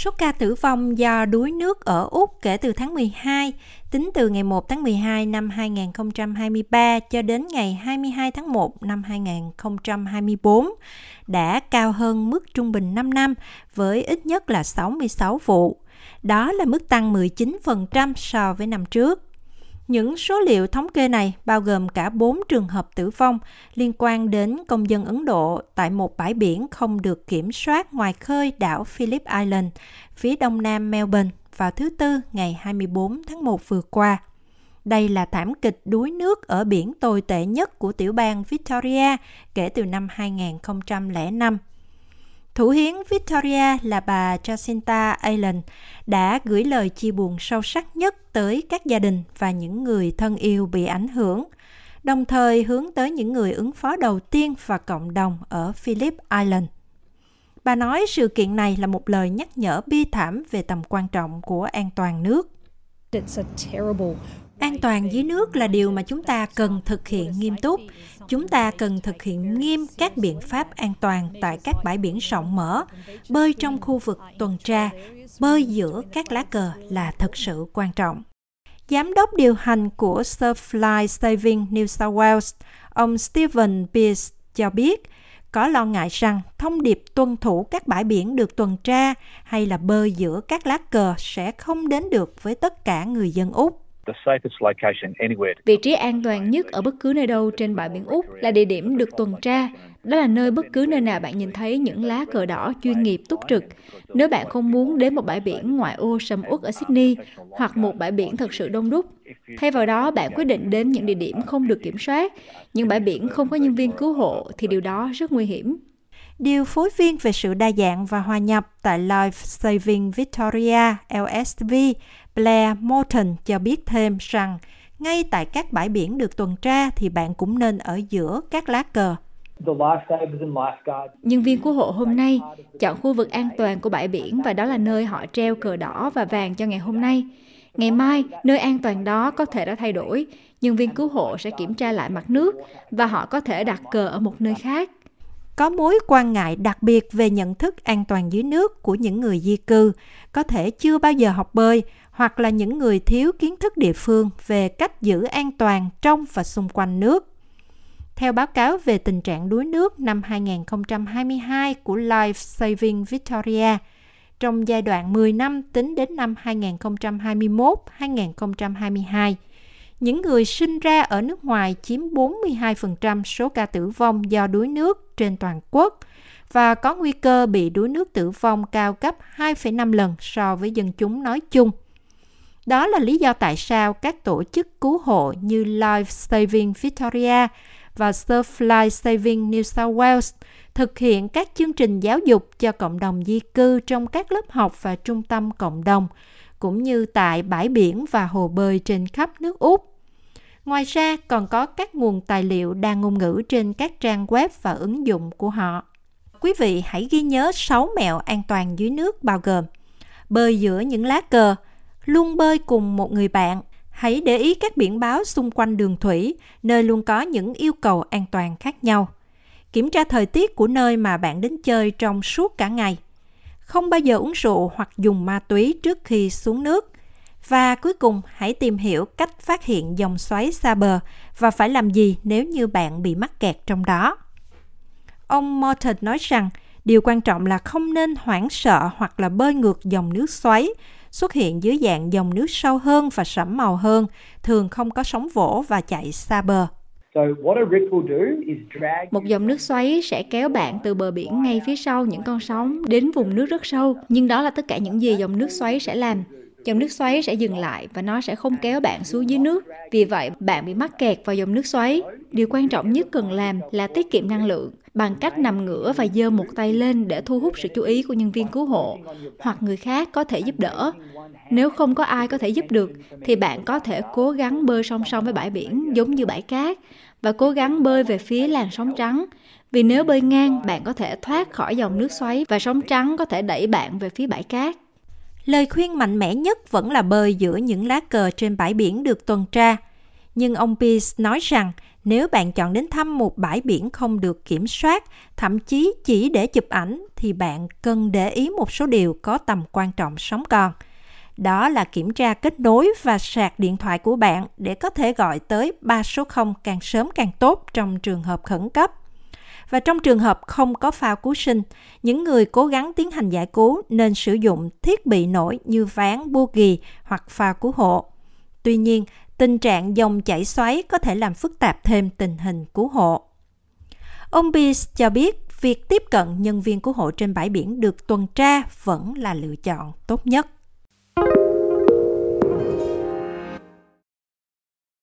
Số ca tử vong do đuối nước ở Úc kể từ tháng 12, tính từ ngày 1 tháng 12 năm 2023 cho đến ngày 22 tháng 1 năm 2024 đã cao hơn mức trung bình 5 năm với ít nhất là 66 vụ. Đó là mức tăng 19% so với năm trước. Những số liệu thống kê này bao gồm cả 4 trường hợp tử vong liên quan đến công dân Ấn Độ tại một bãi biển không được kiểm soát ngoài khơi đảo Phillip Island, phía đông nam Melbourne vào thứ Tư ngày 24 tháng 1 vừa qua. Đây là thảm kịch đuối nước ở biển tồi tệ nhất của tiểu bang Victoria kể từ năm 2005. Thủ hiến Victoria là bà Jacinta Allen đã gửi lời chia buồn sâu sắc nhất tới các gia đình và những người thân yêu bị ảnh hưởng, đồng thời hướng tới những người ứng phó đầu tiên và cộng đồng ở Phillip Island. Bà nói sự kiện này là một lời nhắc nhở bi thảm về tầm quan trọng của an toàn nước. An toàn dưới nước là điều mà chúng ta cần thực hiện nghiêm túc. Chúng ta cần thực hiện nghiêm các biện pháp an toàn tại các bãi biển rộng mở. Bơi trong khu vực tuần tra, bơi giữa các lá cờ là thực sự quan trọng. Giám đốc điều hành của Surf Life Saving New South Wales, ông Stephen Pierce cho biết, có lo ngại rằng thông điệp tuân thủ các bãi biển được tuần tra hay là bơi giữa các lá cờ sẽ không đến được với tất cả người dân Úc. Vị trí an toàn nhất ở bất cứ nơi đâu trên bãi biển Úc là địa điểm được tuần tra. Đó là nơi bất cứ nơi nào bạn nhìn thấy những lá cờ đỏ chuyên nghiệp túc trực. Nếu bạn không muốn đến một bãi biển ngoại ô sầm uất ở Sydney hoặc một bãi biển thật sự đông đúc, thay vào đó bạn quyết định đến những địa điểm không được kiểm soát, những bãi biển không có nhân viên cứu hộ thì điều đó rất nguy hiểm. Điều phối viên về sự đa dạng và hòa nhập tại Life Saving Victoria LSV Blair Morton cho biết thêm rằng ngay tại các bãi biển được tuần tra thì bạn cũng nên ở giữa các lá cờ. Nhân viên cứu hộ hôm nay chọn khu vực an toàn của bãi biển và đó là nơi họ treo cờ đỏ và vàng cho ngày hôm nay. Ngày mai, nơi an toàn đó có thể đã thay đổi. Nhân viên cứu hộ sẽ kiểm tra lại mặt nước và họ có thể đặt cờ ở một nơi khác. Có mối quan ngại đặc biệt về nhận thức an toàn dưới nước của những người di cư, có thể chưa bao giờ học bơi hoặc là những người thiếu kiến thức địa phương về cách giữ an toàn trong và xung quanh nước. Theo báo cáo về tình trạng đuối nước năm 2022 của Life Saving Victoria, trong giai đoạn 10 năm tính đến năm 2021-2022, những người sinh ra ở nước ngoài chiếm 42% số ca tử vong do đuối nước trên toàn quốc và có nguy cơ bị đuối nước tử vong cao gấp 2,5 lần so với dân chúng nói chung. Đó là lý do tại sao các tổ chức cứu hộ như Life Saving Victoria và Surf Life Saving New South Wales thực hiện các chương trình giáo dục cho cộng đồng di cư trong các lớp học và trung tâm cộng đồng, cũng như tại bãi biển và hồ bơi trên khắp nước Úc. Ngoài ra, còn có các nguồn tài liệu đa ngôn ngữ trên các trang web và ứng dụng của họ. Quý vị hãy ghi nhớ 6 mẹo an toàn dưới nước bao gồm bơi giữa những lá cờ, luôn bơi cùng một người bạn. Hãy để ý các biển báo xung quanh đường thủy, nơi luôn có những yêu cầu an toàn khác nhau. Kiểm tra thời tiết của nơi mà bạn đến chơi trong suốt cả ngày. Không bao giờ uống rượu hoặc dùng ma túy trước khi xuống nước. Và cuối cùng, hãy tìm hiểu cách phát hiện dòng xoáy xa bờ và phải làm gì nếu như bạn bị mắc kẹt trong đó. Ông Morton nói rằng, điều quan trọng là không nên hoảng sợ hoặc là bơi ngược dòng nước xoáy, xuất hiện dưới dạng dòng nước sâu hơn và sẫm màu hơn, thường không có sóng vỗ và chạy xa bờ. Một dòng nước xoáy sẽ kéo bạn từ bờ biển ngay phía sau những con sóng đến vùng nước rất sâu, nhưng đó là tất cả những gì dòng nước xoáy sẽ làm. Dòng nước xoáy sẽ dừng lại và nó sẽ không kéo bạn xuống dưới nước. Vì vậy, bạn bị mắc kẹt vào dòng nước xoáy. Điều quan trọng nhất cần làm là tiết kiệm năng lượng bằng cách nằm ngửa và giơ một tay lên để thu hút sự chú ý của nhân viên cứu hộ hoặc người khác có thể giúp đỡ. Nếu không có ai có thể giúp được thì bạn có thể cố gắng bơi song song với bãi biển giống như bãi cát và cố gắng bơi về phía làn sóng trắng. Vì nếu bơi ngang, bạn có thể thoát khỏi dòng nước xoáy và sóng trắng có thể đẩy bạn về phía bãi cát. Lời khuyên mạnh mẽ nhất vẫn là bơi giữa những lá cờ trên bãi biển được tuần tra. Nhưng ông Peace nói rằng nếu bạn chọn đến thăm một bãi biển không được kiểm soát, thậm chí chỉ để chụp ảnh, thì bạn cần để ý một số điều có tầm quan trọng sống còn. Đó là kiểm tra kết nối và sạc điện thoại của bạn để có thể gọi tới 3 số 0 càng sớm càng tốt trong trường hợp khẩn cấp. Và trong trường hợp không có phao cứu sinh, những người cố gắng tiến hành giải cứu nên sử dụng thiết bị nổi như ván, bua ghi hoặc phao cứu hộ. Tuy nhiên, tình trạng dòng chảy xoáy có thể làm phức tạp thêm tình hình cứu hộ. Ông Bees cho biết việc tiếp cận nhân viên cứu hộ trên bãi biển được tuần tra vẫn là lựa chọn tốt nhất.